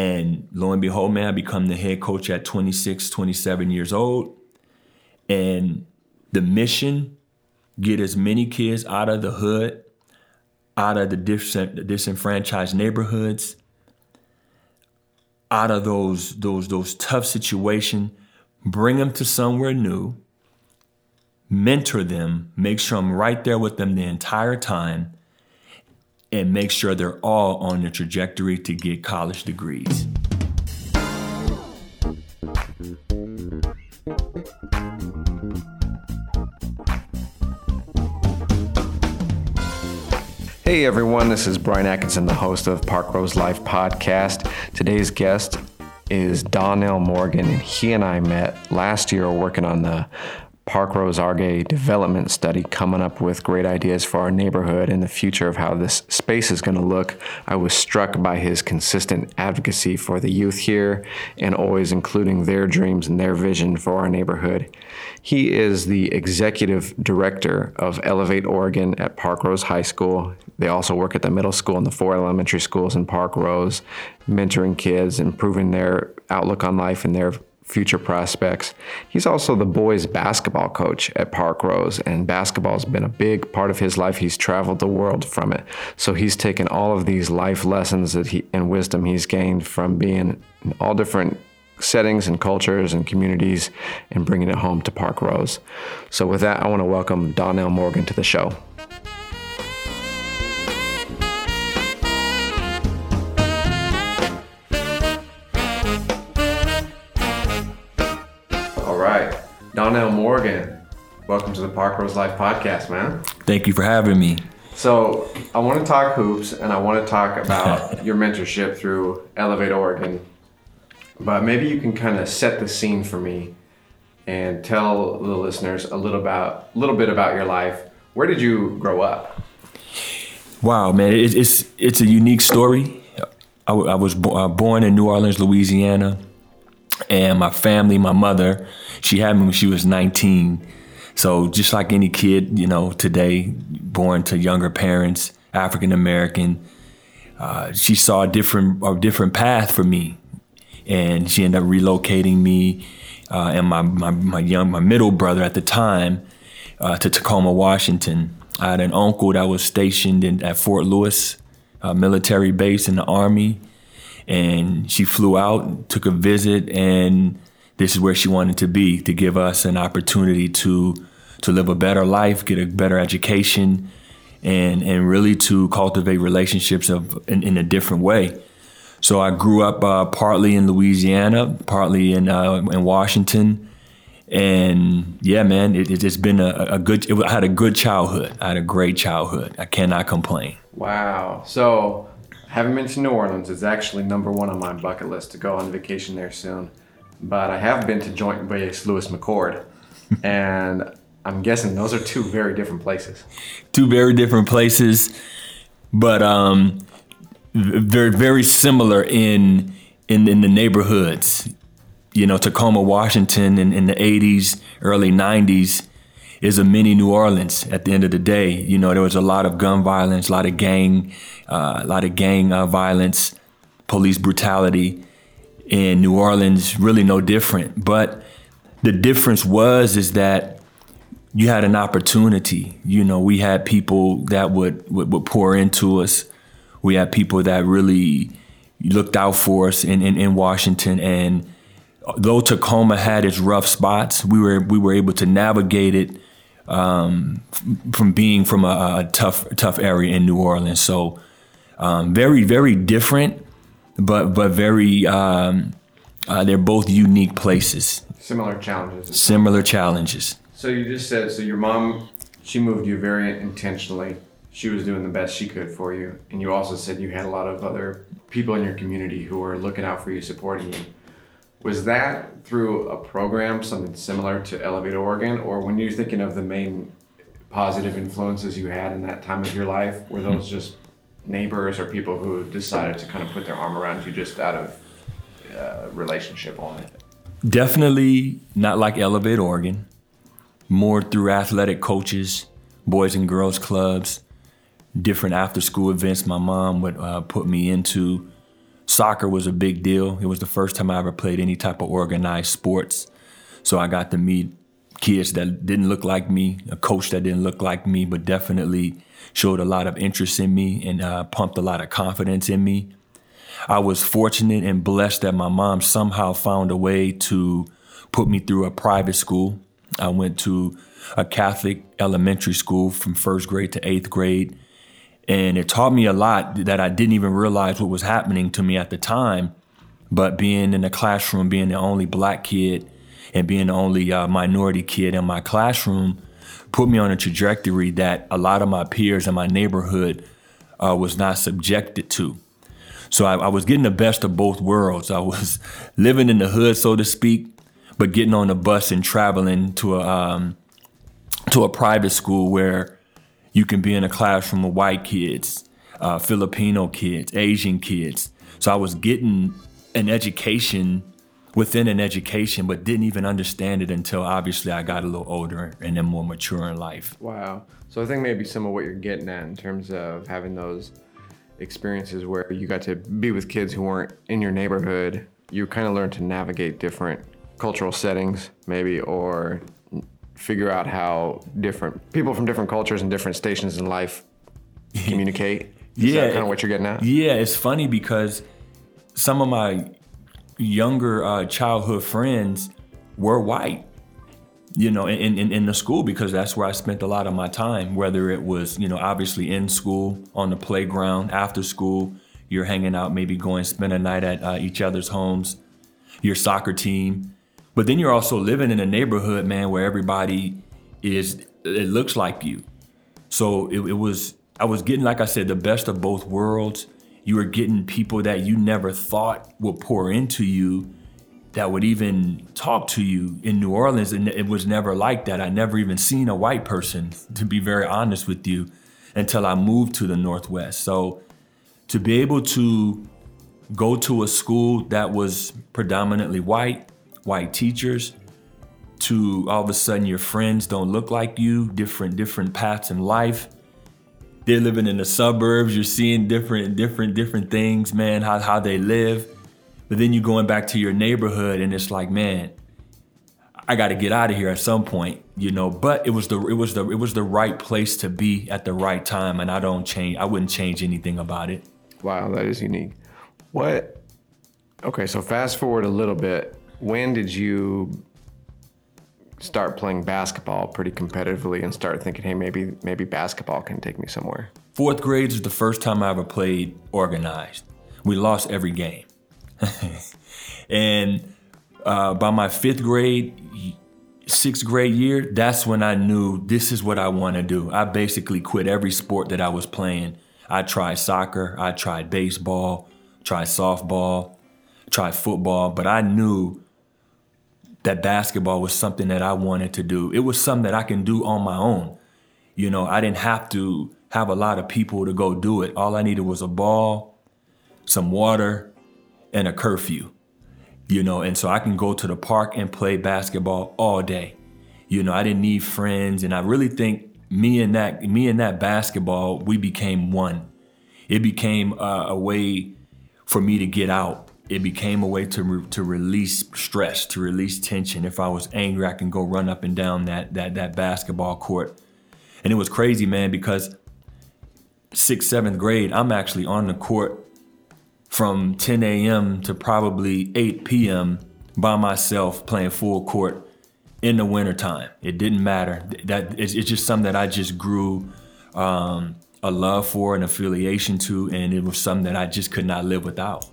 And lo and behold, man, I become the head coach at 26, 27 years old. And the mission, get as many kids out of the hood, out of the disenfranchised neighborhoods, out of those those those tough situations, bring them to somewhere new, mentor them, make sure I'm right there with them the entire time, and make sure they're all on the trajectory to get college degrees. Hey everyone, this is Brian Atkinson, the host of Parkrose Life podcast. Today's guest is Donnell Morgan, and he and I met last year working on the Parkrose Argay development study coming up with great ideas for our neighborhood and the future of how this space is going to look. I was struck by his consistent advocacy for the youth here and always including their dreams and their vision for our neighborhood. He is the executive director of Elevate Oregon at Parkrose High School. They also work at the middle school and the four elementary schools in Parkrose, mentoring kids, improving their outlook on life and their future prospects. He's also the boys basketball coach at Parkrose, and basketball has been a big part of his life. He's traveled the world from it. So he's taken all of these life lessons that he, and wisdom he's gained from being in all different settings and cultures and communities and bringing it home to Parkrose. So with that, I want to welcome Donnell Morgan to the show. Donnell Morgan, welcome to the Park Parkrose Life podcast, man. Thank you for having me. So, I want to talk hoops and I want to talk about your mentorship through Elevate Oregon. But maybe you can kind of set the scene for me and tell the listeners a little about a little bit about your life. Where did you grow up? Wow, man, it's it's a unique story. I, I was uh, born in New Orleans, Louisiana, and my family, my mother, she had me when she was 19. So just like any kid, you know, today, born to younger parents, African American, uh, she saw a different a different path for me, and she ended up relocating me uh, and my, my my young my middle brother at the time uh, to Tacoma, Washington. I had an uncle that was stationed in, at Fort Lewis military base in the army, and she flew out, took a visit, and this is where she wanted to be to give us an opportunity to to live a better life, get a better education, and and really to cultivate relationships of in, in a different way. So I grew up uh, partly in Louisiana, partly in uh, in Washington, and yeah, man, it, it's been a, a good. It, I had a good childhood. I had a great childhood. I cannot complain. Wow. So haven't been to New Orleans. It's actually number one on my bucket list to go on vacation there soon but I have been to Joint Base Lewis McChord, and I'm guessing those are two very different places. Two very different places, but um, very very similar in in in the neighborhoods. You know, Tacoma, Washington, in, in the '80s, early '90s, is a mini New Orleans. At the end of the day, you know, there was a lot of gun violence, a lot of gang, uh, a lot of gang uh, violence, police brutality in New Orleans really no different. But the difference was is that you had an opportunity. You know, we had people that would, would, would pour into us. We had people that really looked out for us in, in, in Washington. And though Tacoma had its rough spots, we were we were able to navigate it um, from being from a, a, tough tough area in New Orleans. So um, very very different but but very um, uh, they're both unique places. Similar challenges. Similar challenges. So you just said so your mom she moved you very intentionally. She was doing the best she could for you, and you also said you had a lot of other people in your community who were looking out for you, supporting you. Was that through a program, something similar to Elevate Oregon, or when you're thinking of the main positive influences you had in that time of your life, were those mm-hmm. just neighbors or people who decided to kind of put their arm around you just out of uh, relationship only? Definitely not like Elevate Oregon. More through athletic coaches, boys and girls clubs, different after school events my mom would uh, put me into. Soccer was a big deal. It was the first time I ever played any type of organized sports. So I got to meet kids that didn't look like me, a coach that didn't look like me, but definitely showed a lot of interest in me and uh, pumped a lot of confidence in me. I was fortunate and blessed that my mom somehow found a way to put me through a private school. I went to a Catholic elementary school from first grade to eighth grade. And it taught me a lot that I didn't even realize what was happening to me at the time. But being in the classroom, being the only black kid, and being the only uh, minority kid in my classroom put me on a trajectory that a lot of my peers in my neighborhood uh, was not subjected to. So I, I, was getting the best of both worlds. I was living in the hood, so to speak, but getting on the bus and traveling to a um, to a private school where you can be in a classroom of white kids, uh, Filipino kids, Asian kids. So I was getting an education within an education, but didn't even understand it until obviously I got a little older and then more mature in life. Wow. So I think maybe some of what you're getting at in terms of having those experiences where you got to be with kids who weren't in your neighborhood, you kind of learned to navigate different cultural settings, maybe, or figure out how different people from different cultures and different stations in life communicate. Yeah, kind of what you're getting at. Yeah, it's funny because some of my younger uh, childhood friends were white, you know, in, in, in the school because that's where I spent a lot of my time, whether it was, you know, obviously in school, on the playground, after school, you're hanging out, maybe going spend a night at uh, each other's homes, your soccer team. But then you're also living in a neighborhood, man, where everybody is, it looks like you. So it, it was, I was getting, like I said, the best of both worlds you were getting people that you never thought would pour into you that would even talk to you in New Orleans. And it was never like that. I never even seen a white person, to be very honest with you, until I moved to the Northwest. So to be able to go to a school that was predominantly white, white teachers, to all of a sudden your friends don't look like you, different different paths in life, they're living in the suburbs. You're seeing different, different, different things, man. How how they live. But then you're going back to your neighborhood, and it's like, man, I got to get out of here at some point, you know. But it was the it was the it was the right place to be at the right time, and I don't change. I wouldn't change anything about it. Wow, that is unique. What? Okay, so fast forward a little bit. When did you start playing basketball pretty competitively and start thinking, hey, maybe maybe basketball can take me somewhere? Fourth grade is the first time I ever played organized. We lost every game, and uh, by my fifth grade, sixth grade year, that's when I knew this is what I want to do. I basically quit every sport that I was playing. I tried soccer, I tried baseball, tried softball, tried football, but I knew that basketball was something that I wanted to do. It was something that I can do on my own. You know, I didn't have to have a lot of people to go do it. All I needed was a ball, some water, and a curfew. You know, and so I can go to the park and play basketball all day. You know, I didn't need friends, and I really think me and that me and that basketball, we became one. It became a, a way for me to get out it became a way to re- to release stress, to release tension. If I was angry, I can go run up and down that that that basketball court, and it was crazy, man, because sixth, seventh grade, I'm actually on the court from 10 a.m. to probably 8 p.m. by myself playing full court in the wintertime. It didn't matter. That it's, it's just something that I just grew um, a love for, an affiliation to, and it was something that I just could not live without.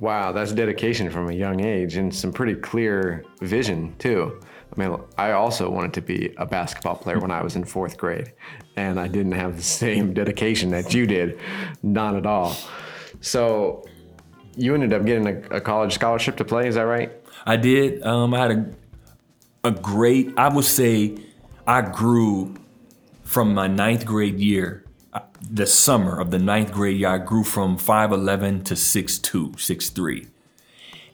Wow, that's dedication from a young age and some pretty clear vision too. I mean, I also wanted to be a basketball player when I was in fourth grade, and I didn't have the same dedication that you did, not at all. So, you ended up getting a, a college scholarship to play, is that right? I did. Um, I had a a great. I would say, I grew from my ninth grade year the summer of the ninth grade year, I grew from 5'11 to 6'2, 6'3.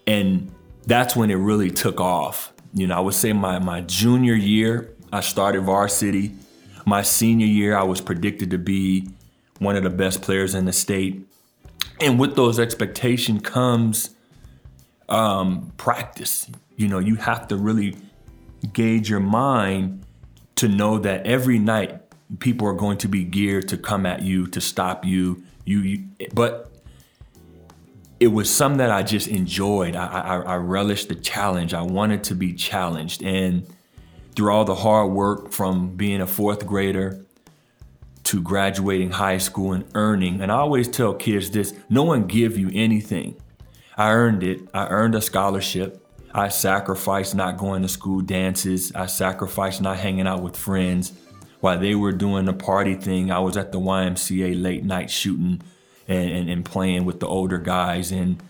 And that's when it really took off. You know, I would say my, my junior year, I started varsity. My senior year, I was predicted to be one of the best players in the state. and with those expectations comes um, practice. You know, you have to really gauge your mind to know that every night people are going to be geared to come at you to stop you. You, you but it was something that I just enjoyed. I, I, I relished the challenge. I wanted to be challenged, and through all the hard work from being a fourth grader to graduating high school and earning, and I always tell kids this: no one give you anything. I earned it. I earned a scholarship. I sacrificed not going to school dances. I sacrificed not hanging out with friends. While they were doing the party thing, I was at the YMCA late night shooting and, and, and playing with the older guys. And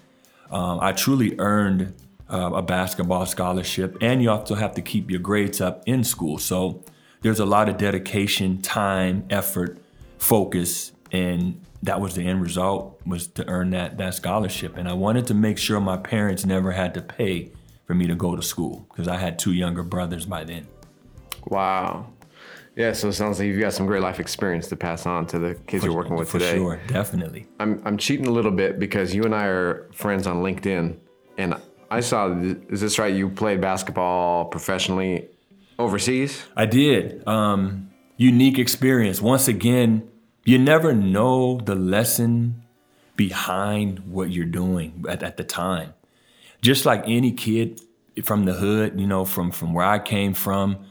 um, I truly earned uh, a basketball scholarship. And you also have to keep your grades up in school. So there's a lot of dedication, time, effort, focus, and that was the end result was to earn that that scholarship. And I wanted to make sure my parents never had to pay for me to go to school because I had two younger brothers by then. Wow. Yeah, so it sounds like you've got some great life experience to pass on to the kids For- you're working with for today. sure, definitely. I'm I'm cheating a little bit because you and I are friends on LinkedIn, and I saw. Is this right? You played basketball professionally overseas. I did. Um, unique experience. Once again, you never know the lesson behind what you're doing at, at the time. Just like any kid from the hood, you know, from from where I came from,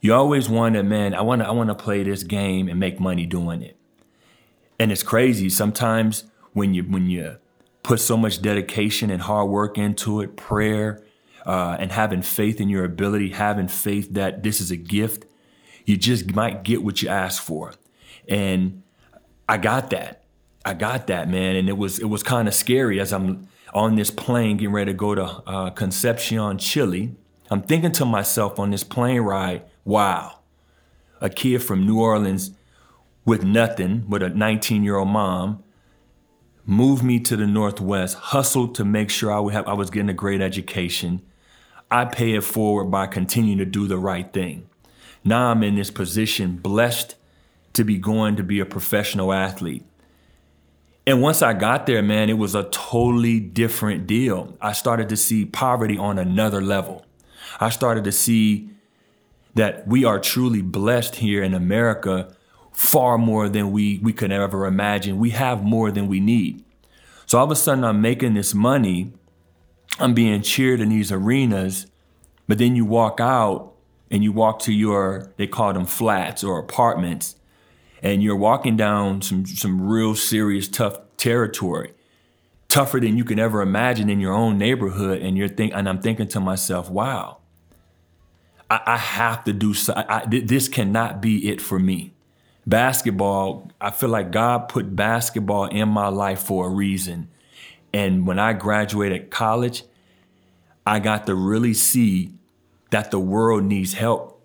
you always wanted, man, I want to I want to play this game and make money doing it. And it's crazy sometimes when you when you put so much dedication and hard work into it, prayer, uh, and having faith in your ability, having faith that this is a gift, you just might get what you ask for. And I got that. I got that, man. And it was it was kind of scary as I'm on this plane getting ready to go to uh, Concepcion, Chile. I'm thinking to myself on this plane ride, wow, a kid from New Orleans with nothing, with a 19 year old mom, moved me to the Northwest, hustled to make sure I, would have, I was getting a great education. I pay it forward by continuing to do the right thing. Now I'm in this position, blessed to be going to be a professional athlete. And once I got there, man, it was a totally different deal. I started to see poverty on another level. I started to see that we are truly blessed here in America far more than we, we could ever imagine. We have more than we need. So all of a sudden, I'm making this money. I'm being cheered in these arenas. But then you walk out and you walk to your, they call them flats or apartments, and you're walking down some, some real serious, tough territory. Tougher than you can ever imagine in your own neighborhood. And you're think, and I'm thinking to myself, wow, I, I have to do so. I, th- this cannot be it for me. Basketball, I feel like God put basketball in my life for a reason. And when I graduated college, I got to really see that the world needs help.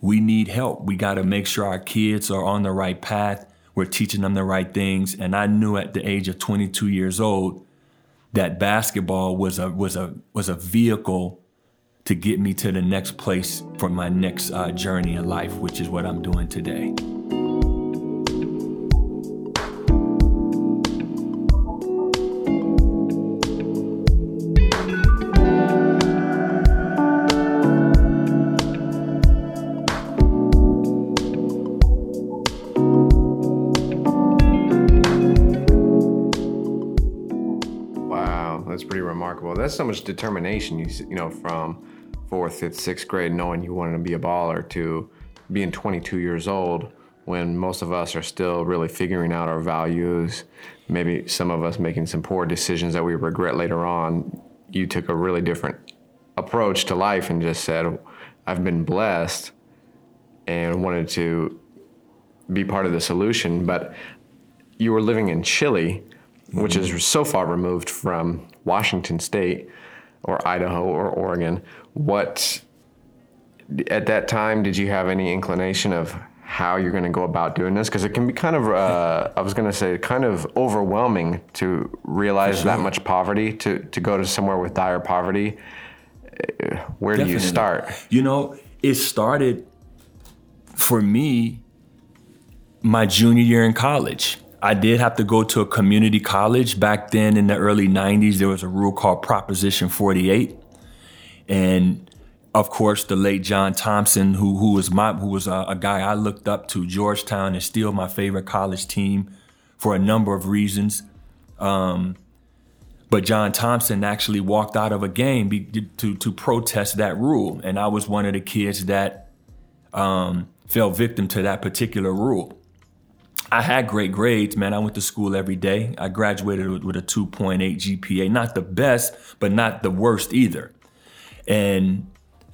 We need help. We got to make sure our kids are on the right path. We're teaching them the right things. And I knew at the age of 22 years old that basketball was a was a was a vehicle to get me to the next place for my next uh, journey in life, which is what I'm doing today. Wow, that's pretty remarkable. That's so much determination. You you know from fourth, fifth, sixth grade, knowing you wanted to be a baller, to being 22 years old when most of us are still really figuring out our values. Maybe some of us making some poor decisions that we regret later on. You took a really different approach to life and just said, "I've been blessed," and wanted to be part of the solution. But you were living in Chile, which mm-hmm. is so far removed from Washington State or Idaho or Oregon. What at that time did you have any inclination of how you're going to go about doing this? Because it can be kind of, uh, I was going to say, kind of overwhelming to realize that much poverty. To to go to somewhere with dire poverty. Where do you start? You know, it started for me my junior year in college. I did have to go to a community college back then in the early 90s. There was a rule called Proposition 48. And of course, the late John Thompson, who, who was, my, who was a, a guy I looked up to, Georgetown is still my favorite college team for a number of reasons. Um, but John Thompson actually walked out of a game be, to, to protest that rule. And I was one of the kids that um, fell victim to that particular rule. I had great grades, man. I went to school every day. I graduated with, with a 2.8 GPA. Not the best, but not the worst either. And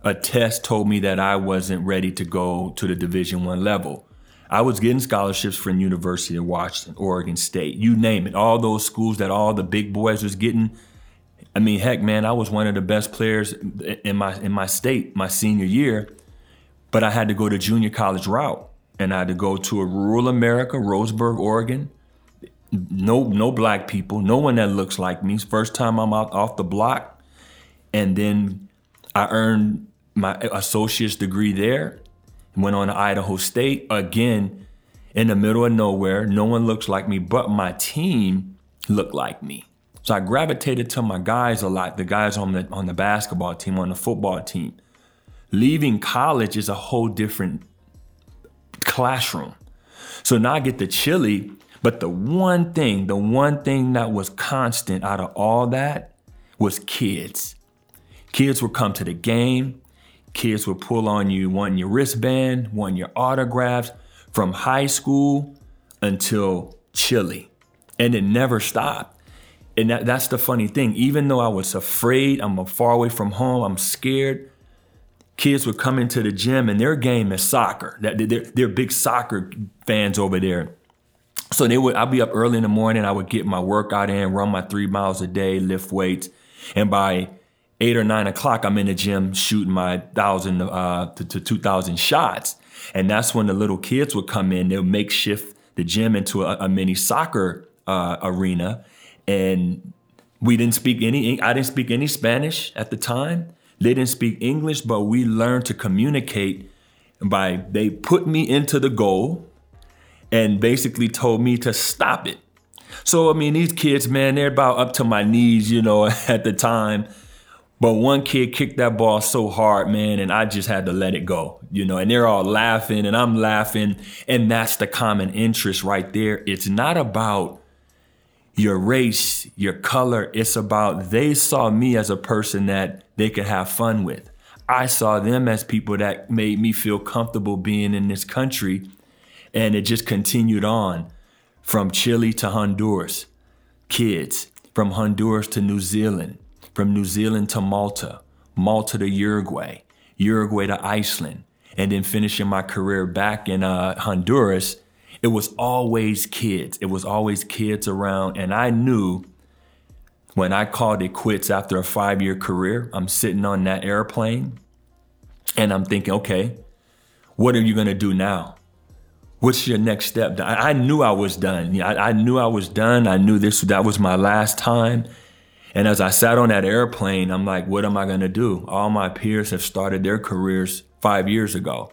a test told me that I wasn't ready to go to the Division One level. I was getting scholarships from University of Washington, Oregon State, you name it. All those schools that all the big boys was getting. I mean, heck, man, I was one of the best players in my in my state my senior year, but I had to go the junior college route and I had to go to a rural America, Roseburg, Oregon. No, no black people, no one that looks like me. First time I'm out off the block, and then I earned my associate's degree there. Went on to Idaho State again, in the middle of nowhere. No one looks like me, but my team looked like me. So I gravitated to my guys a lot. The guys on the on the basketball team, on the football team. Leaving college is a whole different classroom. So now I get the Chile, but the one thing, the one thing that was constant out of all that was kids. Kids would come to the game. Kids would pull on you, wanting your wristband, wanting your autographs from high school until Chile. And it never stopped. And that, that's the funny thing. Even though I was afraid, I'm far away from home, I'm scared, kids would come into the gym and their game is soccer. They're, they're big soccer fans over there. So they would, I'd be up early in the morning. I would get my workout in, run my three miles a day, lift weights, and by eight or nine o'clock, I'm in the gym shooting my thousand uh, to, to two thousand shots. And that's when the little kids would come in. They would makeshift the gym into a, a mini soccer uh, arena, and we didn't speak any. I didn't speak any Spanish at the time. They didn't speak English, but we learned to communicate by they put me into the goal and basically told me to stop it. So I mean, these kids, man, they're about up to my knees, you know, at the time. But one kid kicked that ball so hard, man, and I just had to let it go, you know. And they're all laughing, and I'm laughing, and that's the common interest right there. It's not about your race, your color. It's about they saw me as a person that they could have fun with. I saw them as people that made me feel comfortable being in this country. And it just continued on from Chile to Honduras, kids, from Honduras to New Zealand, from New Zealand to Malta, Malta to Uruguay, Uruguay to Iceland, and then finishing my career back in uh, Honduras it was always kids. It was always kids around. And I knew when I called it quits after a five year career, I'm sitting on that airplane and I'm thinking, okay, what are you going to do now? What's your next step? I, I knew I was done. I, I knew I was done. I knew this that was my last time. And as I sat on that airplane, I'm like, what am I going to do? All my peers have started their careers five years ago.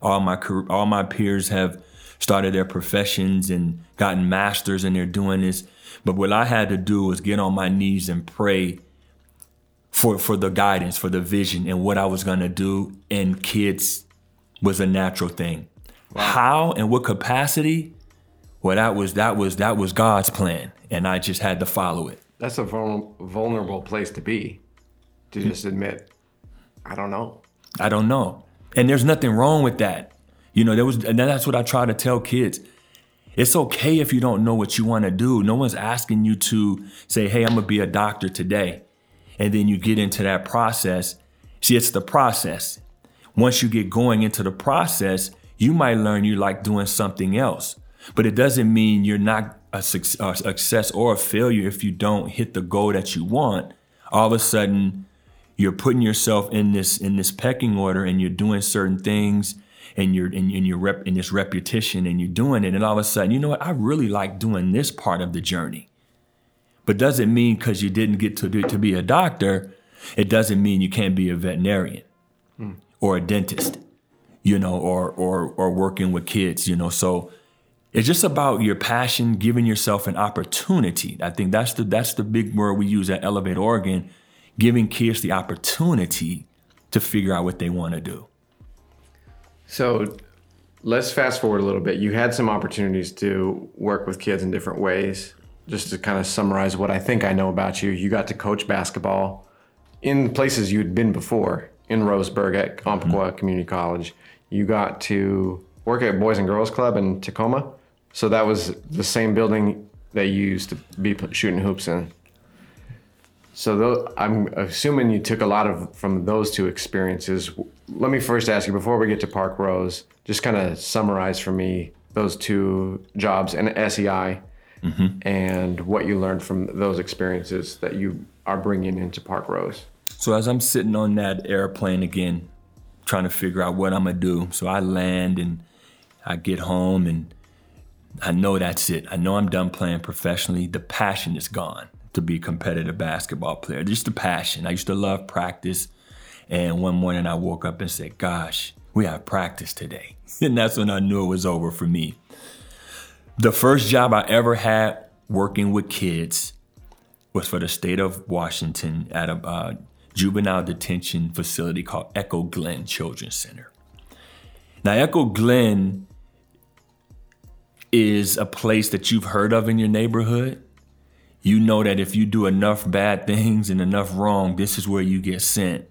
All my all my peers have started their professions and gotten masters and they're doing this. But what I had to do was get on my knees and pray for, for the guidance, for the vision and what I was going to do. And kids was a natural thing. Wow. How and what capacity? Well, that was that was that was God's plan, and I just had to follow it. That's a vulnerable place to be, to just admit, I don't know. I don't know, and there's nothing wrong with that. You know, there was, and that's what I try to tell kids. It's okay if you don't know what you want to do. No one's asking you to say, hey, I'm going to be a doctor today. And then you get into that process. See, it's the process. Once you get going into the process, you might learn you like doing something else. But it doesn't mean you're not a success or a failure if you don't hit the goal that you want. All of a sudden, you're putting yourself in this in this pecking order and you're doing certain things and you're in, in your rep in this repetition and you're doing it and all of a sudden you know what i really like doing this part of the journey but doesn't mean because you didn't get to, do, to be a doctor it doesn't mean you can't be a veterinarian hmm. or a dentist you know or or or working with kids you know so it's just about your passion, giving yourself an opportunity. I think that's the that's the big word we use at Elevate Oregon, giving kids the opportunity to figure out what they want to do. So let's fast forward a little bit. You had some opportunities to work with kids in different ways. Just to kind of summarize what I think I know about you, you got to coach basketball in places you'd been before in Roseburg at Umpqua mm-hmm. Community College. You got to work at Boys and Girls Club in Tacoma. So that was the same building that you used to be shooting hoops in. So those, I'm assuming you took a lot of from those two experiences. Let me first ask you before we get to Parkrose, just kind of summarize for me those two jobs and SEI mm-hmm. and what you learned from those experiences that you are bringing into Parkrose. So as I'm sitting on that airplane again, trying to figure out what I'm gonna do, so I land and I get home and I know that's it. I know I'm done playing professionally. The passion is gone to be a competitive basketball player. Just the passion. I used to love practice. And one morning I woke up and said, Gosh, we have practice today. And that's when I knew it was over for me. The first job I ever had working with kids was for the state of Washington at a uh, juvenile detention facility called Echo Glen Children's Center. Now, Echo Glen is a place that you've heard of in your neighborhood you know that if you do enough bad things and enough wrong, this is where you get sent.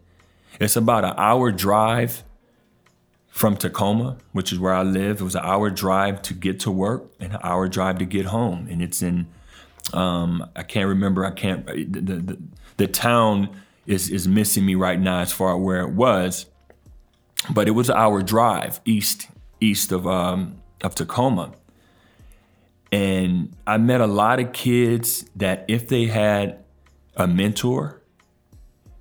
It's about an hour drive from Tacoma, which is where I live. It was an hour drive to get to work and an hour drive to get home. And it's in, um, I can't remember, I can't, the, the, the town is, is missing me right now as far as where it was. But it was an hour drive east, east of, um, of Tacoma. And I met a lot of kids that if they had a mentor,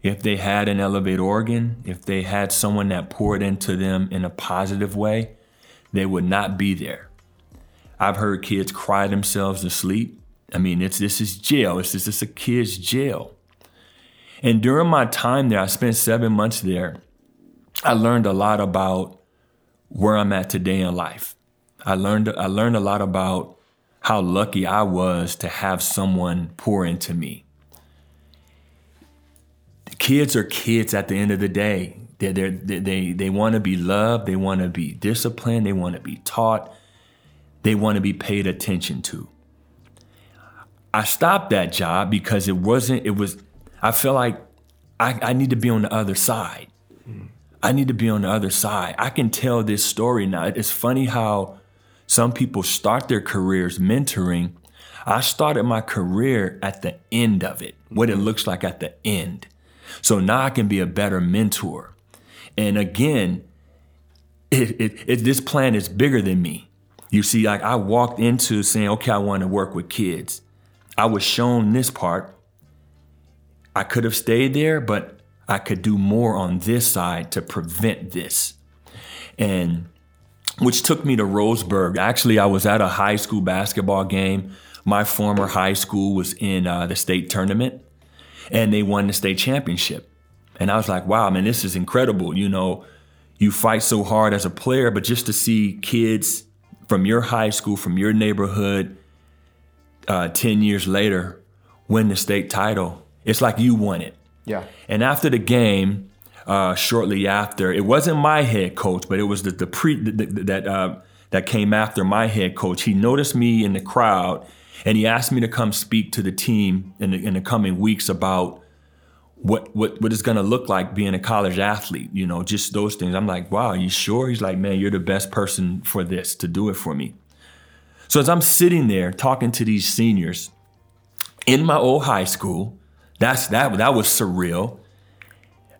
if they had an Elevate Oregon, if they had someone that poured into them in a positive way, they would not be there. I've heard kids cry themselves to sleep. I mean, it's this is jail. It's just a kid's jail. And during my time there, I spent seven months there. I learned a lot about where I'm at today in life. I learned I learned a lot about how lucky I was to have someone pour into me. Kids are kids at the end of the day. They're, they're, they they, they want to be loved, they want to be disciplined, they want to be taught, they want to be paid attention to. I stopped that job because it wasn't, it was, I felt like I, I need to be on the other side. Hmm. I need to be on the other side. I can tell this story now. It's funny how some people start their careers mentoring. I started my career at the end of it, what it looks like at the end. So now I can be a better mentor. And again, it, it, it, this plan is bigger than me. You see, like I walked into saying, okay, I want to work with kids. I was shown this part. I could have stayed there, but I could do more on this side to prevent this. And which took me to Roseburg. Actually, I was at a high school basketball game. My former high school was in uh, the state tournament, and they won the state championship. And I was like, wow, man, this is incredible. You know, you fight so hard as a player, but just to see kids from your high school, from your neighborhood, uh, 10 years later, win the state title, it's like you won it. Yeah. And after the game, uh, shortly after. It wasn't my head coach, but it was the, the pre the, the, that uh, that came after my head coach. He noticed me in the crowd, and he asked me to come speak to the team in the, in the coming weeks about what what what it's going to look like being a college athlete. You know, just those things. I'm like, wow, you sure? He's like, man, you're the best person for this to do it for me. So as I'm sitting there talking to these seniors in my old high school, that's that that was surreal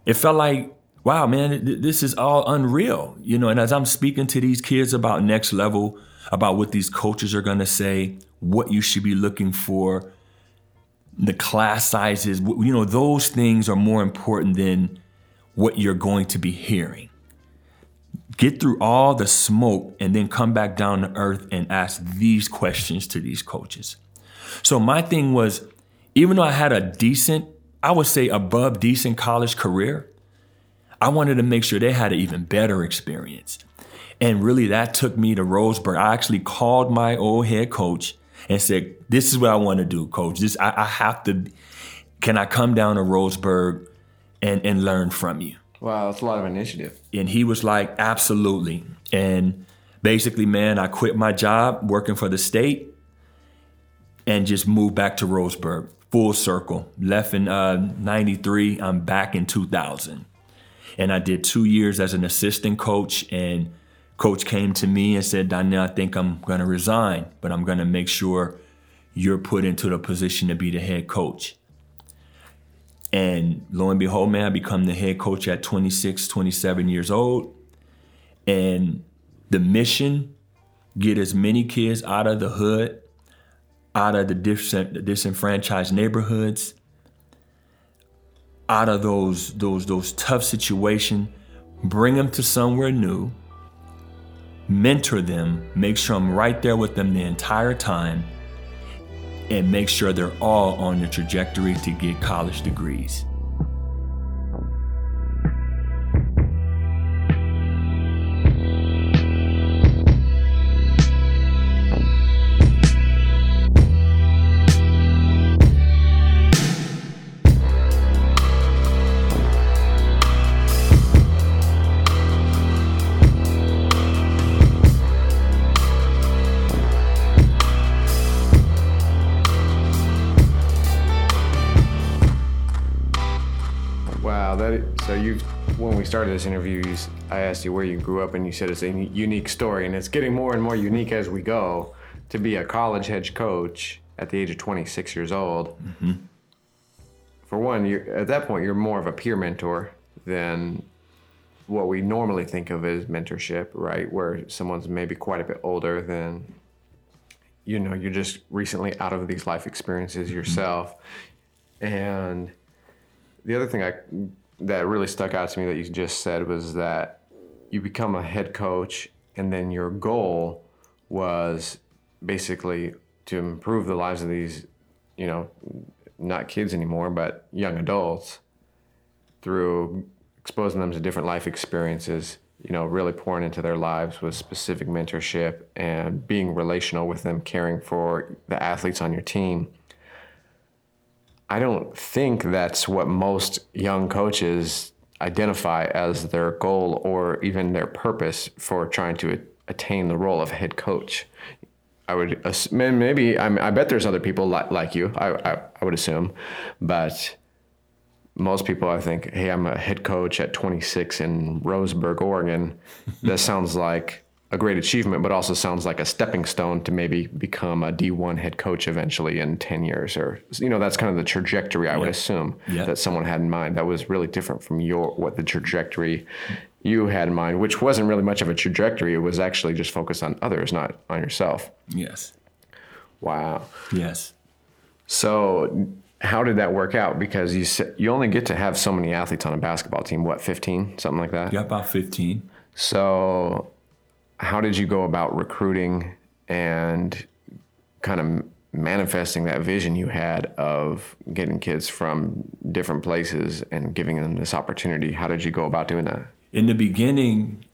it felt like, wow, man, this is all unreal, you know. And as I'm speaking to these kids about next level, about what these coaches are going to say, what you should be looking for, the class sizes, you know, those things are more important than what you're going to be hearing. Get through all the smoke and then come back down to earth and ask these questions to these coaches. So my thing was, even though I had a decent I would say above decent college career, I wanted to make sure they had an even better experience. And really, that took me to Roseburg. I actually called my old head coach and said, "This is what I want to do, coach. This I, I have to. Can I come down to Roseburg and and learn from you?" Wow, that's a lot of initiative. And he was like, "Absolutely." And basically, man, I quit my job working for the state and just moved back to Roseburg, full circle. Left in uh, '93. I'm back in 2000, and I did two years as an assistant coach and coach came to me and said, Donnell, I think I'm going to resign, but I'm going to make sure you're put into the position to be the head coach. And lo and behold, man, I become the head coach at 26, 27 years old. And the mission, get as many kids out of the hood, out of the disenfranchised neighborhoods, out of those, those, those tough situations, bring them to somewhere new, mentor them, make sure I'm right there with them the entire time, and make sure they're all on the trajectory to get college degrees. Started this interview, you, I asked you where you grew up, and you said it's a unique story, and it's getting more and more unique as we go. To be a college head coach at the age of 26 years old, mm-hmm. for one, you're, at that point, you're more of a peer mentor than what we normally think of as mentorship, right? Where someone's maybe quite a bit older than, you know, you're just recently out of these life experiences mm-hmm. yourself. Mm-hmm. And the other thing I that really stuck out to me that you just said was that you become a head coach and then your goal was basically to improve the lives of these, you know, not kids anymore, but young adults through exposing them to different life experiences, you know, really pouring into their lives with specific mentorship and being relational with them, caring for the athletes on your team. I don't think that's what most young coaches identify as their goal or even their purpose for trying to attain the role of head coach. I would maybe I, bet there's other people like, like you. I, I, I would assume, but most people I think, hey, I'm a head coach at 26 in Roseburg, Oregon. that sounds like a great achievement, but also sounds like a stepping stone to maybe become a D1 head coach eventually in 10 years. Or, you know, that's kind of the trajectory I would assume that someone had in mind. That was really different from your, what the trajectory you had in mind, which wasn't really much of a trajectory. It was actually just focused on others, not on yourself. Yes. Wow. Yes. So, how did that work out? Because you you only get to have so many athletes on a basketball team. What, 15, something like that? Yeah, about 15. So how did you go about recruiting and kind of manifesting that vision you had of getting kids from different places and giving them this opportunity? How did you go about doing that? In the beginning,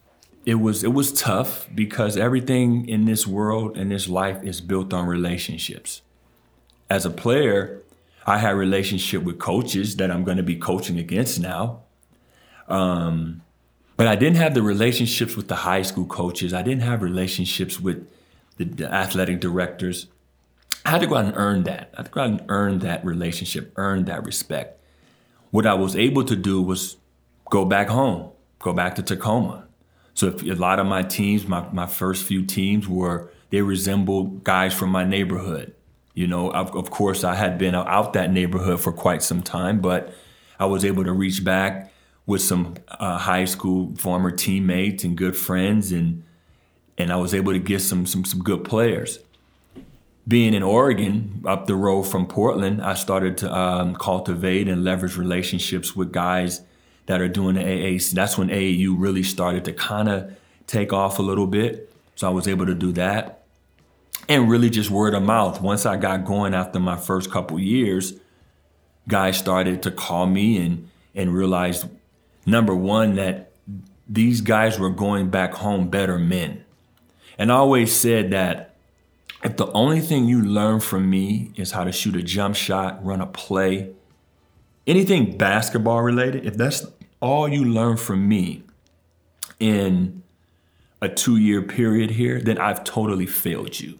it was it was tough because everything in this world and this life is built on relationships. As a player, I had relationship with coaches that I'm going to be coaching against now. Um, but I didn't have the relationships with the high school coaches. I didn't have relationships with the, the athletic directors. I had to go out and earn that. I had to go out and earn that relationship, earn that respect. What I was able to do was go back home, go back to Tacoma. So a lot of my teams, my, my first few teams were, they resembled guys from my neighborhood. You know, of, of course, I had been out that neighborhood for quite some time, but I was able to reach back with some uh, high school former teammates and good friends, and and I was able to get some some some good players. Being in Oregon, up the road from Portland, I started to um, cultivate and leverage relationships with guys that are doing the AAU. That's when AAU really started to kind of take off a little bit. So I was able to do that, and really just word of mouth. Once I got going after my first couple years, guys started to call me and and realized number one, that these guys were going back home better men. And I always said that if the only thing you learn from me is how to shoot a jump shot, run a play, anything basketball related, if that's all you learn from me in a two year period here, then I've totally failed you.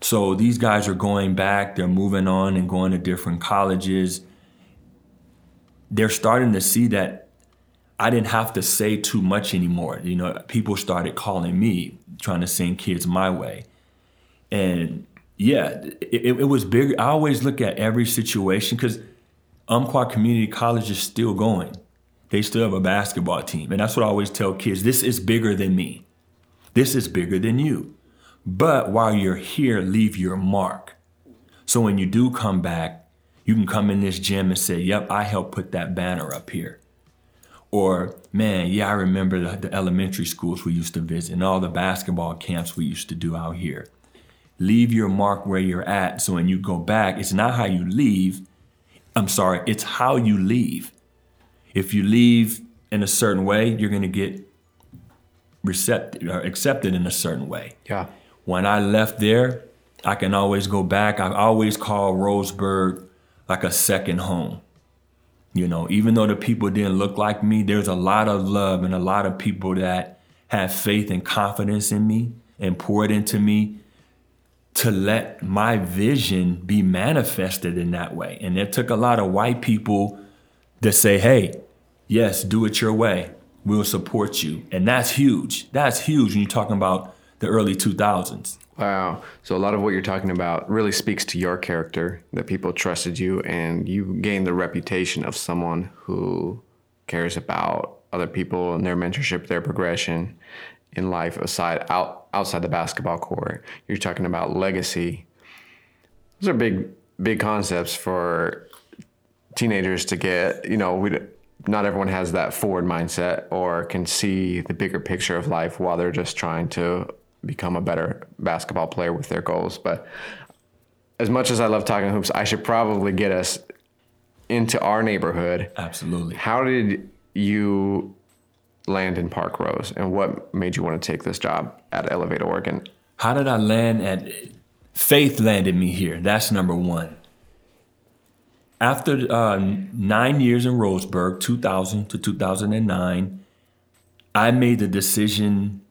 So these guys are going back, they're moving on and going to different colleges. They're starting to see that I didn't have to say too much anymore. You know, people started calling me, trying to send kids my way. And yeah, it, it was big. I always look at every situation because Umpqua Community College is still going. They still have a basketball team. And that's what I always tell kids this is bigger than me. This is bigger than you. But while you're here, leave your mark. So when you do come back, you can come in this gym and say, Yep, I helped put that banner up here. Or, man, yeah, I remember the, the, elementary schools we used to visit and all the basketball camps we used to do out here. Leave your mark where you're at. So when you go back, it's not how you leave. I'm sorry, it's how you leave. If you leave in a certain way, you're going to get recepted or uh, accepted in a certain way. Yeah. When I left there, I can always go back. I always call Roseburg like a second home. You know, even though the people didn't look like me, there's a lot of love and a lot of people that have faith and confidence in me and poured into me to let my vision be manifested in that way. And it took a lot of white people to say, hey, yes, do it your way. We'll support you. And that's huge. That's huge when you're talking about the early 2000s. Wow. So a lot of what you're talking about really speaks to your character that people trusted you and you gained the reputation of someone who cares about other people and their mentorship, their progression in life aside out outside the basketball court. You're talking about legacy. Those are big big concepts for teenagers to get, you know, we not everyone has that forward mindset or can see the bigger picture of life while they're just trying to become a better basketball player with their goals. But as much as I love talking hoops, I should probably get us into our neighborhood. Absolutely. How did you land in Parkrose and what made you want to take this job at Elevate Oregon? How did I land at Faith landed me here. That's number one. After uh, nine years in Roseburg, 2000 to 2009, I made the decision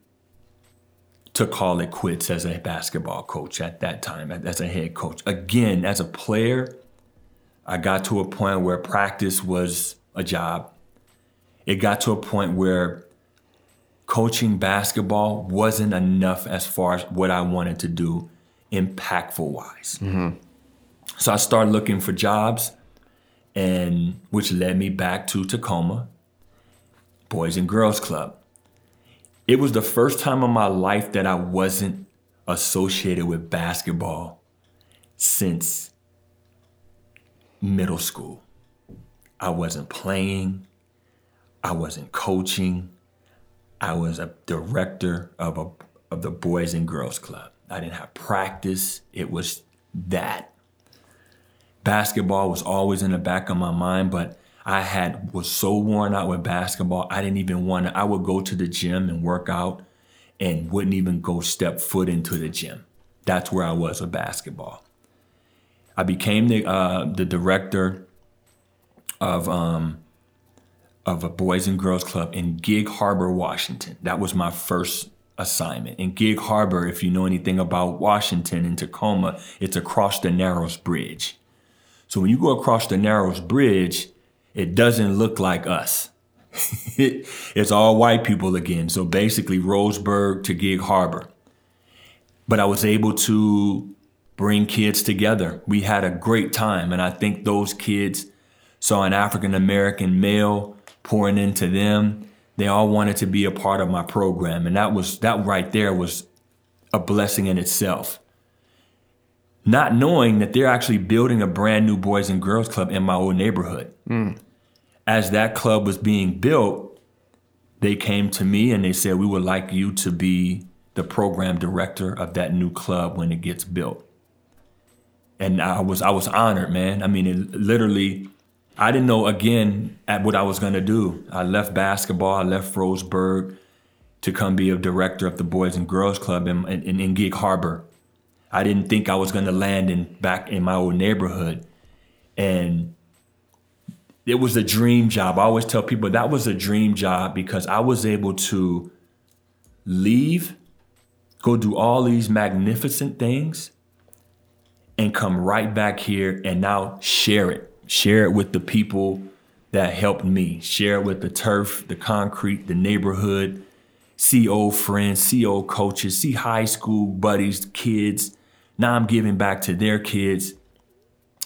to call it quits as a basketball coach at that time, as a head coach. Again, as a player, I got to a point where practice was a job. It got to a point where coaching basketball wasn't enough as far as what I wanted to do impactful wise. Mm-hmm. So I started looking for jobs and which led me back to Tacoma Boys and Girls Club it was the first time in my life that I wasn't associated with basketball since middle school. I wasn't playing, I wasn't coaching. I was a director of a of the Boys and Girls Club. I didn't have practice. It was that. Basketball was always in the back of my mind, but I had was so worn out with basketball. I didn't even want to. I would go to the gym and work out, and wouldn't even go step foot into the gym. That's where I was with basketball. I became the uh, the director of um, of a Boys and Girls Club in Gig Harbor, Washington. That was my first assignment. In Gig Harbor, if you know anything about Washington and Tacoma, it's across the Narrows Bridge. So when you go across the Narrows Bridge, it doesn't look like us. it's all white people again. So basically, Roseburg to Gig Harbor. But I was able to bring kids together. We had a great time. And I think those kids saw an African American male pouring into them. They all wanted to be a part of my program. And that was, that right there was a blessing in itself. Not knowing that they're actually building a brand new Boys and Girls Club in my old neighborhood. Mm as that club was being built, they came to me and they said, We would like you to be the program director of that new club when it gets built. And I was I was honored, man. I mean, it literally I didn't know again at what I was to do. I left basketball. I left Roseburg to come be a director of the Boys and Girls Club in, in, in Gig Harbor. I didn't think I was to land in back in my old neighborhood, and it was a dream job. I always tell people that was a dream job because I was able to leave, go do all these magnificent things, and come right back here and now share it share it with the people that helped me, share it with the turf, the concrete, the neighborhood, see old friends, see old coaches, see high school buddies, kids. Now I'm giving back to their kids.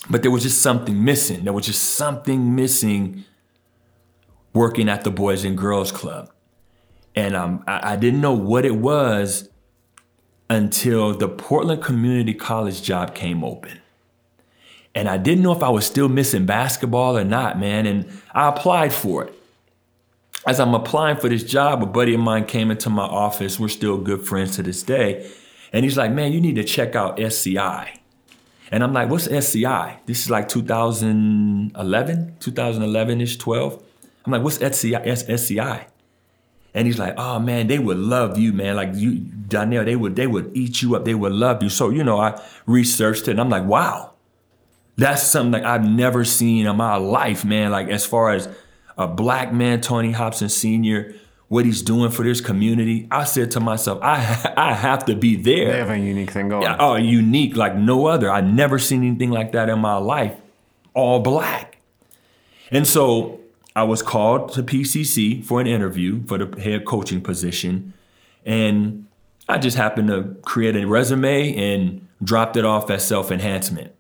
But there was just something missing. There was just something missing working at the Boys and Girls Club. And um, I, I didn't know what it was until the Portland Community College job came open. And I didn't know if I was still missing basketball or not, man. And I applied for it. As I'm applying for this job, a buddy of mine came into my office. We're still good friends to this day. And he's like, man, you need to check out SEI. And I'm like, what's SEI? This is like 2011, 2011 ish, 12. I'm like, what's SEI? SEI? And he's like, oh man, they would love you, man. Like you, Donnell, they would, they would eat you up. They would love you. So, you know, I researched it and I'm like, wow, that's something that I've never seen in my life, man. Like as far as a black man, Tony Hopson Sr., what he's doing for this community, I said to myself, I I have to be there. They have a unique thing going. Yeah, oh, unique like no other. I've never seen anything like that in my life. All black. And so I was called to PCC for an interview for the head coaching position. And I just happened to create a resume and dropped it off as self enhancement.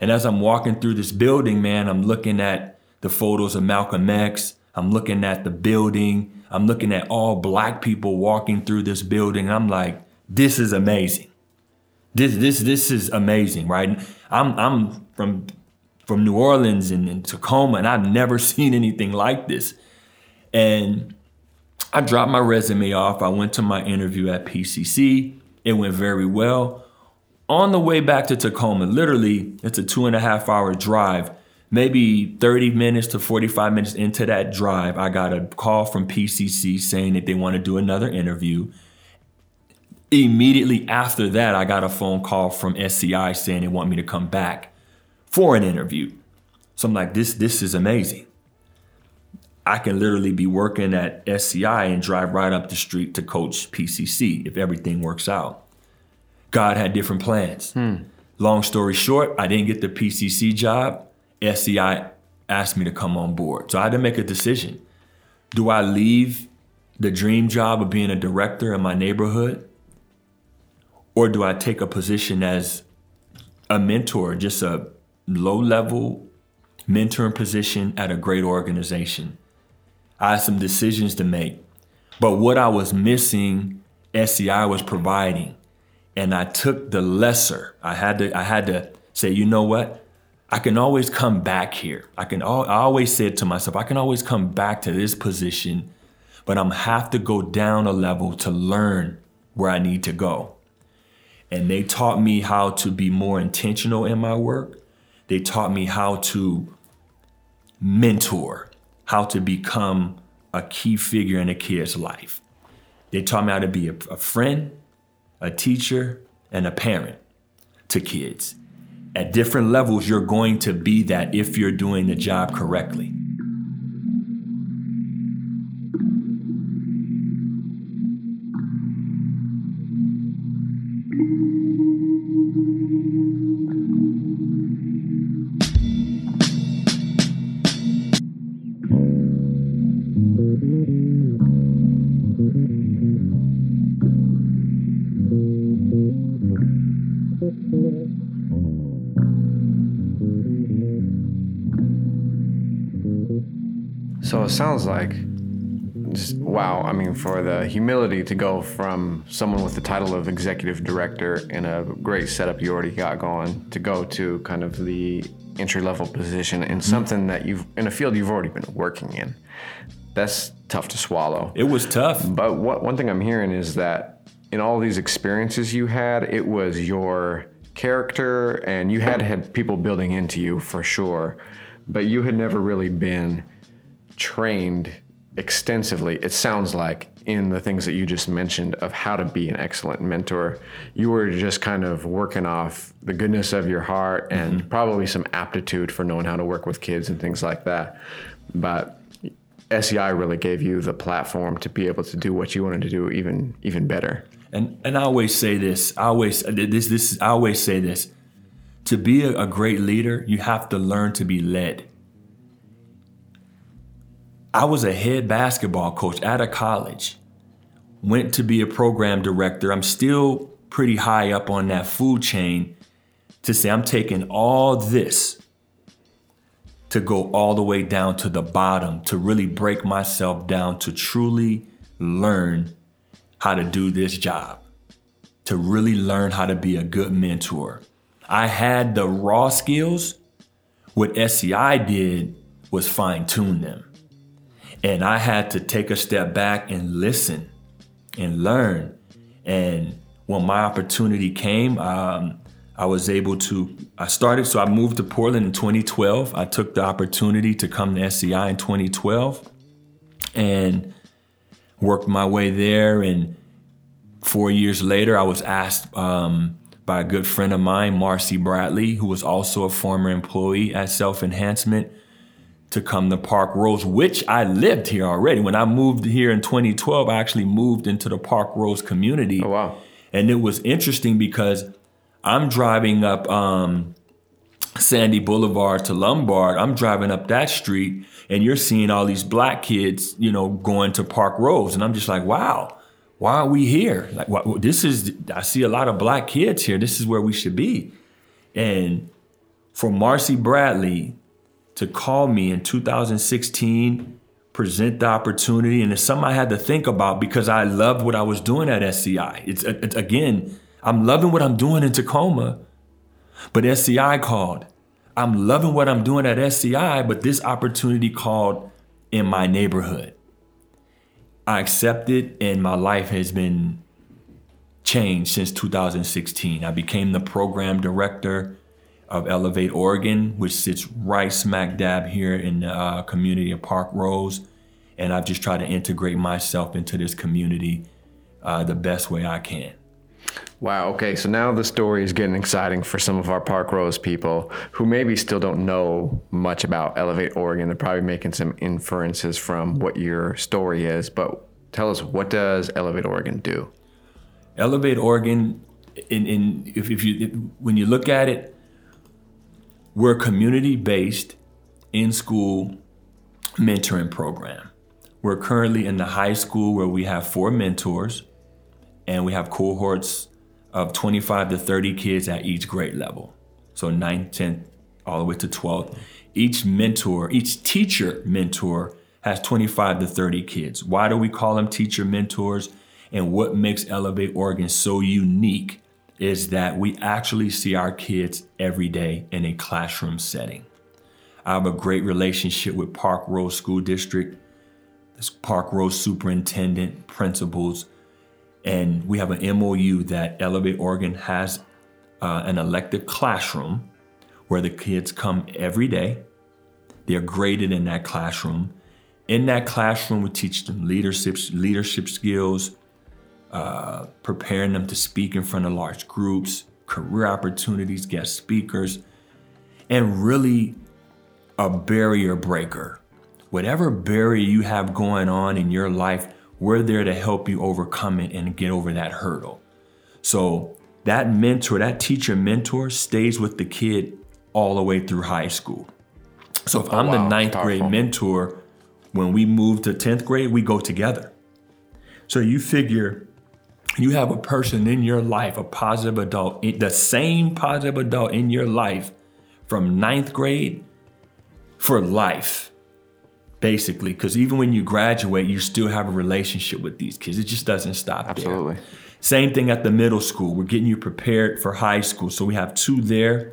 And as I'm walking through this building, man, I'm looking at the photos of Malcolm X. I'm looking at the building. I'm looking at all black people walking through this building. I'm like, this is amazing. This this this is amazing, right? I'm I'm from from New Orleans and, and Tacoma, and I've never seen anything like this. And I dropped my resume off. I went to my interview at PCC. It went very well on the way back to Tacoma, literally, it's a two and a half hour drive. Maybe 30 minutes to 45 minutes into that drive, I got a call from PCC saying that they want to do another interview. Immediately after that, I got a phone call from SEI saying they want me to come back for an interview. So I'm like, this, this is amazing. I can literally be working at SEI and drive right up the street to coach PCC if everything works out. God had different plans. Hmm. Long story short, I didn't get the PCC job. SEI asked me to come on board. So I had to make a decision. Do I leave the dream job of being a director in my neighborhood? Or do I take a position as a mentor, just a low level mentoring position at a great organization? I had some decisions to make. But what I was missing, SEI was providing and I took the lesser. I had to I had to say, you know what? I can always come back here. I can I always said to myself, I can always come back to this position, but I'm have to go down a level to learn where I need to go. And they taught me how to be more intentional in my work. They taught me how to mentor, how to become a key figure in a kid's life. They taught me how to be a, a friend, a teacher, and a parent to kids. At different levels, you're going to be that if you're doing the job correctly. Sounds like, just, wow, I mean, for the humility to go from someone with the title of executive director in a great setup you already got going to go to kind of the entry level position in something that you've, in a field you've already been working in. That's tough to swallow. It was tough. But what, one thing I'm hearing is that in all these experiences you had, it was your character and you had had people building into you for sure but you had never really been trained extensively, it sounds like, in the things that you just mentioned of how to be an excellent mentor. You were just kind of working off the goodness of your heart and mm-hmm. probably some aptitude for knowing how to work with kids and things like that. But SEI really gave you the platform to be able to do what you wanted to do even even better. And and I always say this. I always this this I always say this. To be a, a great leader, you have to learn to be led. I was a head basketball coach at a college. Went to be a program director. I'm still pretty high up on that food chain to say I'm taking all this to go all the way down to the bottom, to really break myself down, to truly learn how to do this job, to really learn how to be a good mentor. I had the raw skills. What SEI did was fine tune them. And I had to take a step back and listen and learn. And when my opportunity came, um, I was able to, I started, so I moved to Portland in 2012. I took the opportunity to come to SEI in 2012 and worked my way there. And four years later, I was asked um, by a good friend of mine, Marcy Bradley, who was also a former employee at Self Enhancement, to come to Parkrose, which I lived here already. When I moved here in 2012, I actually moved into the Parkrose community. Oh, wow. And it was interesting because I'm driving up um, Sandy Boulevard to Lombard. I'm driving up that street, and you're seeing all these black kids, you know, going to Parkrose, and I'm just like, wow, why are we here? Like, what, this is. I see a lot of black kids here. This is where we should be. And for Marcy Bradley to call me in 2016 present the opportunity and it's something I had to think about because I loved what I was doing at SEI. It's, uh, it's again, I'm loving what I'm doing in Tacoma, but SEI called. I'm loving what I'm doing at SEI, but this opportunity called in my neighborhood. I accepted, and my life has been changed since 2016. I became the program director of Elevate Oregon, which sits right smack dab here in the uh, community of Parkrose. And I've just tried to integrate myself into this community uh, the best way I can. Wow. Okay. So now the story is getting exciting for some of our Parkrose people who maybe still don't know much about Elevate Oregon. They're probably making some inferences from what your story is. But tell us, what does Elevate Oregon do? Elevate Oregon, in, in if, if you if, when you look at it, we're a community-based in-school mentoring program. We're currently in the high school where we have four mentors, and we have cohorts of 25 to 30 kids at each grade level. So 9th, 10th, all the way to 12th. Each mentor, each teacher mentor has 25 to 30 kids. Why do we call them teacher mentors? And what makes Elevate Oregon so unique is that we actually see our kids every day in a classroom setting. I have a great relationship with Parkrose School District, this Parkrose superintendent, principals, and we have an MOU that Elevate Oregon has uh, an elective classroom where the kids come every day. They're graded in that classroom. In that classroom, we teach them leadership, leadership skills, uh, preparing them to speak in front of large groups, career opportunities, guest speakers, and really a barrier breaker. Whatever barrier you have going on in your life, we're there to help you overcome it and get over that hurdle. So that mentor, that teacher mentor stays with the kid all the way through high school. So if oh, I'm wow. the ninth Powerful. grade mentor, when we move to 10th grade, we go together. So you figure you have a person in your life, a positive adult, the same positive adult in your life from ninth grade for life basically. Because even when you graduate you still have a relationship with these kids. It just doesn't stop absolutely. There. same thing at the middle school. We're getting you prepared for high school. So we have two there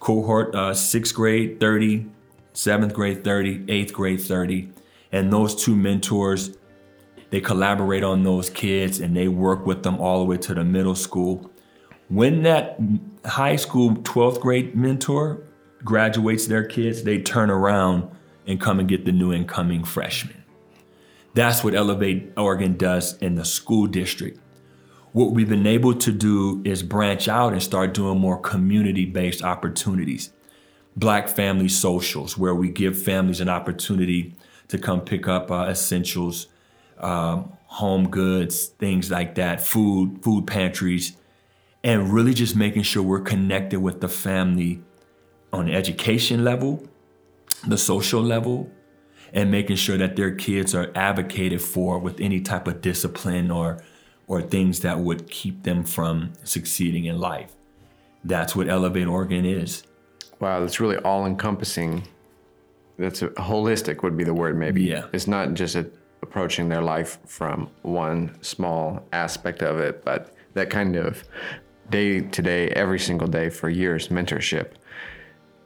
cohort uh, sixth grade 30 seventh grade 30 eighth grade 30 and those two mentors they collaborate on those kids and they work with them all the way to the middle school when that high school 12th grade mentor graduates their kids, they turn around and come and get the new incoming freshmen. That's what Elevate Oregon does in the school district. What we've been able to do is branch out and start doing more community based opportunities. Black family socials, where we give families an opportunity to come pick up uh, essentials, um, home goods, things like that, food, food pantries, and really just making sure we're connected with the family on the education level, the social level, and making sure that their kids are advocated for with any type of discipline or or things that would keep them from succeeding in life. That's what Elevate Oregon is. Wow, that's really all encompassing. That's a, holistic would be the word maybe. Yeah. It's not just a, approaching their life from one small aspect of it, but that kind of day to day, every single day for years mentorship.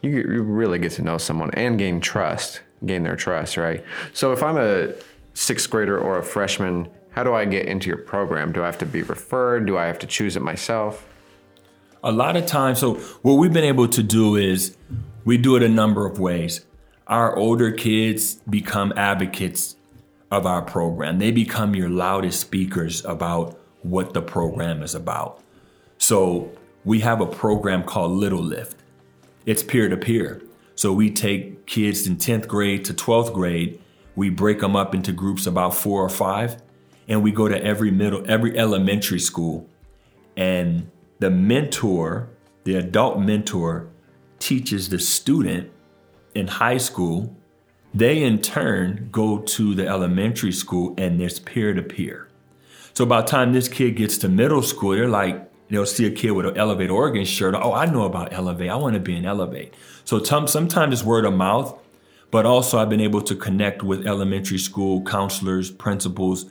You, you really get to know someone and gain trust, gain their trust, right? So if I'm a sixth grader or a freshman, how do I get into your program? Do I have to be referred? Do I have to choose it myself? A lot of times, so what we've been able to do is we do it a number of ways. Our older kids become advocates of our program. They become your loudest speakers about what the program is about. So we have a program called Little Lift. It's peer to peer. So we take kids in 10th grade to 12th grade, we break them up into groups about four or five, and we go to every middle, every elementary school. And the mentor, the adult mentor, teaches the student in high school. They in turn go to the elementary school and there's peer to peer. So by the time this kid gets to middle school, they're like, they'll see a kid with an Elevate Oregon shirt. Oh, I know about Elevate. I want to be in Elevate. So t- sometimes it's word of mouth, but also I've been able to connect with elementary school counselors, principals,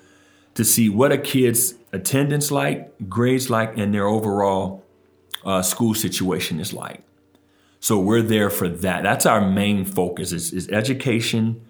to see what a kid's attendance like, grades like, and their overall uh, school situation is like. So we're there for that. That's our main focus is, is education,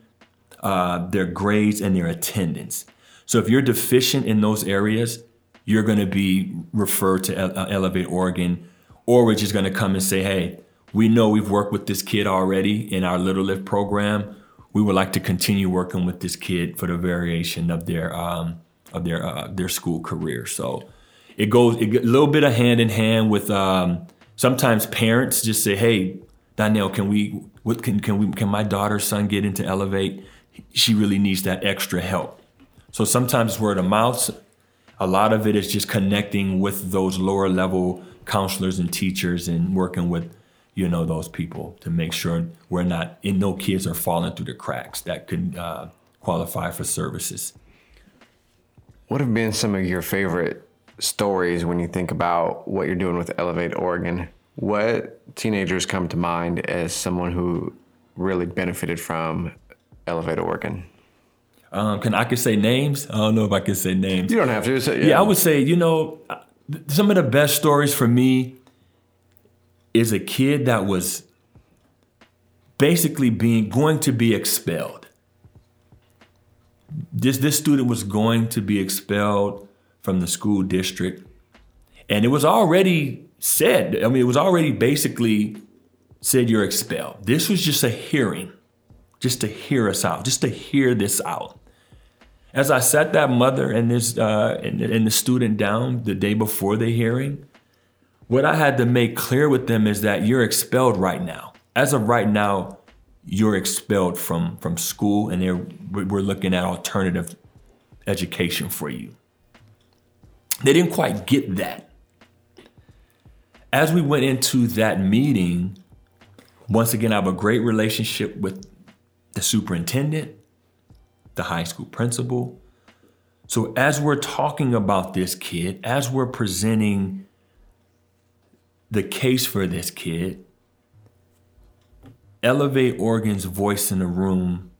uh, their grades, and their attendance. So if you're deficient in those areas, you're going to be referred to uh, Elevate Oregon, or we're just going to come and say, hey, we know we've worked with this kid already in our Little Lift program. We would like to continue working with this kid for the variation of their um, of their uh, their school career. So it goes a little bit of hand in hand with um, sometimes parents just say, "Hey, Donnell, can we what can can we can my daughter's son get into Elevate? She really needs that extra help." So sometimes word of mouth. A lot of it is just connecting with those lower level counselors and teachers and working with you know those people to make sure we're not and no kids are falling through the cracks that could uh, qualify for services. What have been some of your favorite stories when you think about what you're doing with Elevate Oregon? What teenagers come to mind as someone who really benefited from Elevate Oregon? Um, can I could say names? I don't know if I can say names. You don't have to. Say, yeah. yeah, I would say you know some of the best stories for me is a kid that was basically being going to be expelled. This this student was going to be expelled from the school district, and it was already said. I mean, it was already basically said you're expelled. This was just a hearing, just to hear us out, just to hear this out. As I sat that mother and this uh, and, and the student down the day before the hearing, what I had to make clear with them is that you're expelled right now. As of right now, you're expelled from from school, and we're looking at alternative education for you. They didn't quite get that. As we went into that meeting, once again, I have a great relationship with the superintendent, the high school principal. So, as we're talking about this kid, as we're presenting the case for this kid, Elevate Oregon's voice in the room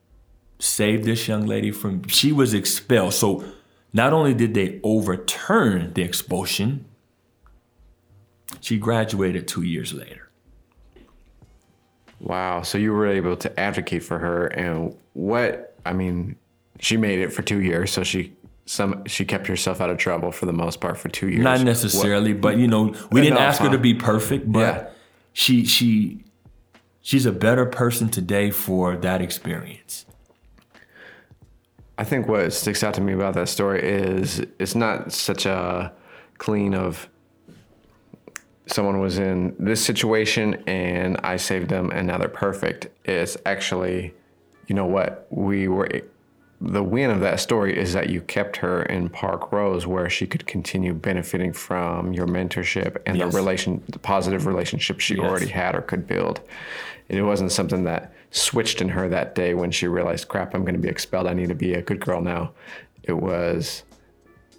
saved this young lady from, she was expelled. So not only did they overturn the expulsion, she graduated two years later. Wow. So you were able to advocate for her. And what, I mean, she made it for two years. So she some she kept herself out of trouble for the most part for two years. Not necessarily, what? but you know, we didn't ask her to be perfect, but yeah. she she she's a better person today for that experience. I think what sticks out to me about that story is it's not such a clean of someone was in this situation and I saved them and now they're perfect. It's actually, you know what, we were the win of that story is that you kept her in Parkrose where she could continue benefiting from your mentorship and Yes. the relation the positive relationship she Yes. already had or could build. And it wasn't something that switched in her that day when she realized, crap, I'm gonna be expelled. I need to be a good girl now. It was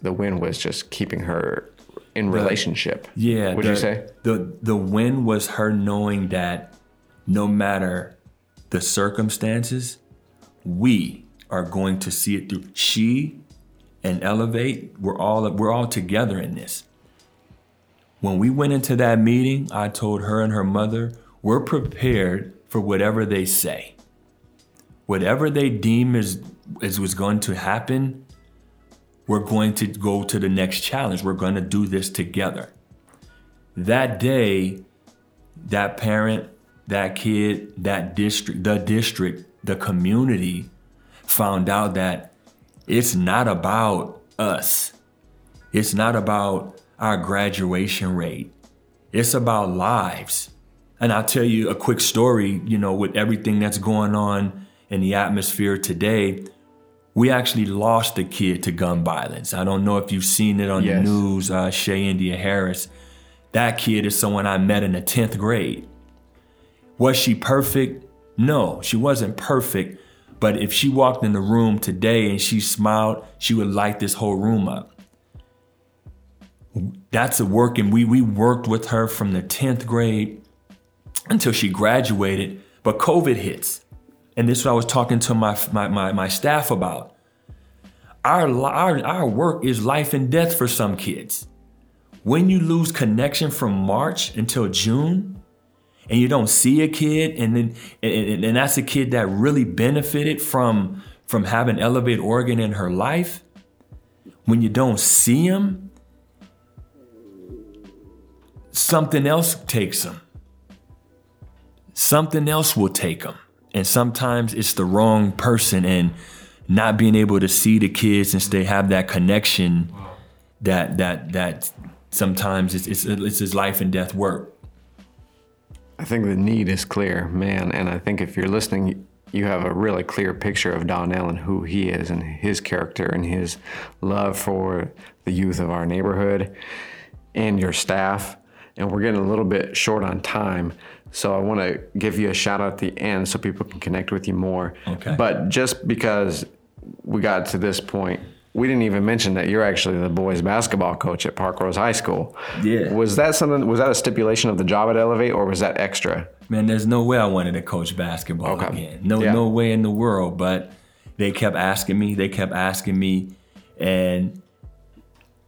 the win was just keeping her in relationship. Yeah. Would the, you say? The the win was her knowing that no matter the circumstances, we are going to see it through. She and Elevate, we're all we're all together in this. When we went into that meeting, I told her and her mother, we're prepared for whatever they say. Whatever they deem is is was going to happen, we're going to go to the next challenge. We're going to do this together. That day, that parent, that kid, that district, the district, the community found out that it's not about us. It's not about our graduation rate. It's about lives. And I'll tell you a quick story, you know, with everything that's going on in the atmosphere today, we actually lost a kid to gun violence. I don't know if you've seen it on Yes. the news, uh, Shay India Harris. That kid is someone I met in the 10th grade. Was she perfect? No, she wasn't perfect. But if she walked in the room today and she smiled, she would light this whole room up. That's a work, and we we worked with her from the 10th grade until she graduated. But COVID hits. And this is what I was talking to my my my, my staff about. Our, our our work is life and death for some kids. When you lose connection from March until June, and you don't see a kid, and then and, and, that's a kid that really benefited from from having Elevate Oregon in her life. When you don't see him, something else takes him. Something else will take them. And sometimes it's the wrong person and not being able to see the kids since they have that connection that that that sometimes it's it's, it's his life and death work. I think the need is clear, man. And I think if you're listening, you have a really clear picture of Donnell and who he is and his character and his love for the youth of our neighborhood and your staff. And we're getting a little bit short on time. So I want to give you a shout out at the end so people can connect with you more. Okay. But just because we got to this point, we didn't even mention that you're actually the boys basketball coach at Parkrose High School. Yeah. Was that something? Was that a stipulation of the job at Elevate, or was that extra? Man, there's no way I wanted to coach basketball Okay. again. No, Yeah. no way in the world. But they kept asking me. They kept asking me, and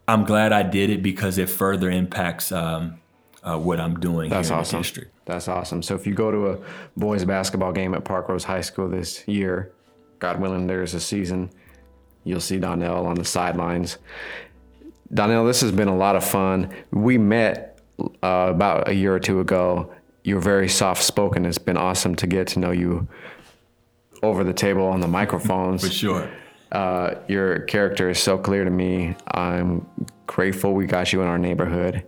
I'm glad I did it because it further impacts um, uh, what I'm doing That's here in awesome. the district. That's awesome. So if you go to a boys basketball game at Parkrose High School this year, God willing, there's a season, you'll see Donnell on the sidelines. Donnell, this has been a lot of fun. We met uh, about a year or two ago. You're very soft spoken. It's been awesome to get to know you over the table on the microphones. For sure. Uh, your character is so clear to me. I'm grateful we got you in our neighborhood.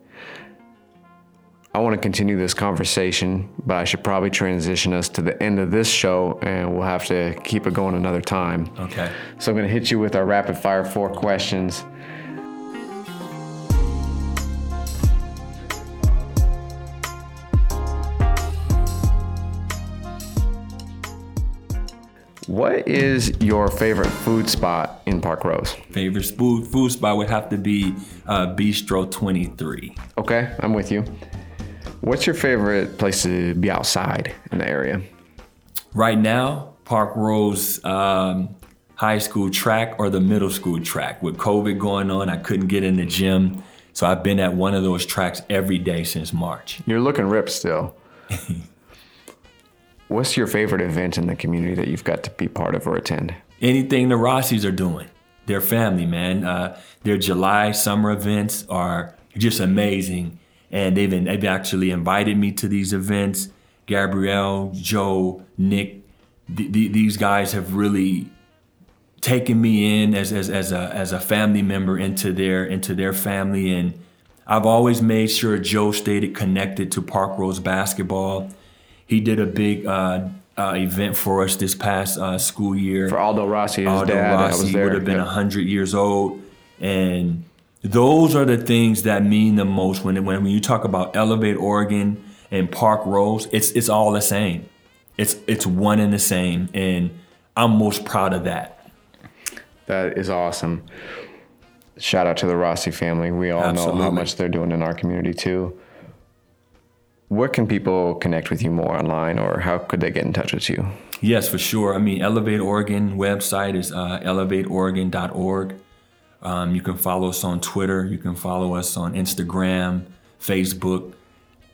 I want to continue this conversation, but I should probably transition us to the end of this show and we'll have to keep it going another time. Okay. So I'm going to hit you with our rapid fire four questions. What is your favorite food spot in Parkrose? Favorite food food spot would have to be uh, Bistro 23. Okay, I'm with you. What's your favorite place to be outside in the area? Right now, Parkrose um, High School track or the middle school track. With COVID going on, I couldn't get in the gym. So I've been at one of those tracks every day since March. You're looking ripped still. What's your favorite event in the community that you've got to be part of or attend? Anything the Rossis are doing, their family, man. Uh, their July summer events are just amazing. And they've, they've actually invited me to these events. Gabrielle, Joe, Nick, th- th- these guys have really taken me in as, as, as, a, as a family member into their, into their family. And I've always made sure Joe stayed connected to Park Parkrose basketball. He did a big uh, uh, event for us this past uh, school year. For Aldo Rossi, his Aldo dad, Rossi would have been Yeah. 100 years old. And those are the things that mean the most when, when, when you talk about Elevate Oregon and Parkrose, it's, it's all the same. It's, it's one and the same. And I'm most proud of that. That is awesome. Shout out to the Rossi family. We all know how much they're doing in our community too. Where can people connect with you more online or how could they get in touch with you? Yes, for sure. I mean, Elevate Oregon website is uh, elevateoregon.org. Um, you can follow us on Twitter. You can follow us on Instagram, Facebook.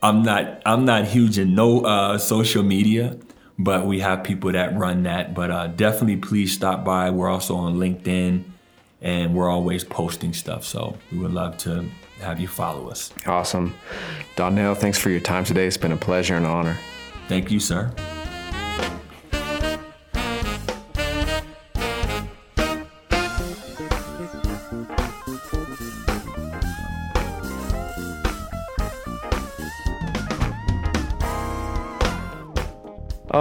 I'm not I'm not huge in no uh, social media, but we have people that run that. But uh, definitely, please stop by. We're also on LinkedIn, and we're always posting stuff. So we would love to have you follow us. Awesome. Donnell, thanks for your time today. It's been a pleasure and honor. Thank you, sir.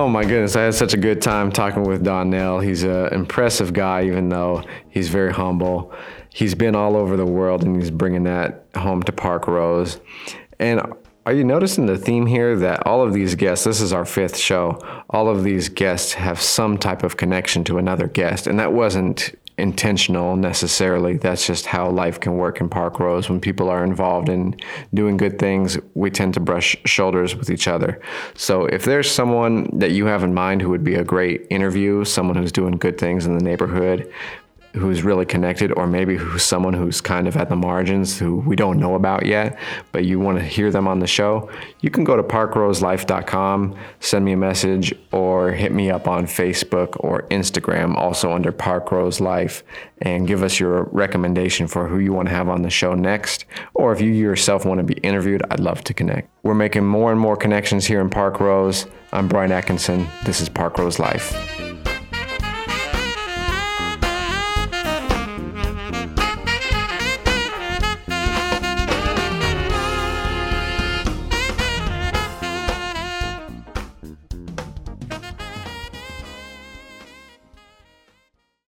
Oh my goodness, I had such a good time talking with Donnell. He's an impressive guy, even though he's very humble. He's been all over the world and he's bringing that home to Parkrose. And are you noticing the theme here that all of these guests, this is our fifth show, all of these guests have some type of connection to another guest. And that wasn't intentional necessarily. That's just how life can work in Parkrose. When people are involved in doing good things, we tend to brush shoulders with each other. So if there's someone that you have in mind who would be a great interview, someone who's doing good things in the neighborhood, who's really connected, or maybe who's someone who's kind of at the margins who we don't know about yet, but you want to hear them on the show, you can go to parkroselife.com, send me a message, or hit me up on Facebook or Instagram, also under Parkrose Life, and give us your recommendation for who you want to have on the show next. Or if you yourself want to be interviewed, I'd love to connect. We're making more and more connections here in Parkrose. I'm Brian Atkinson. This is Parkrose Life.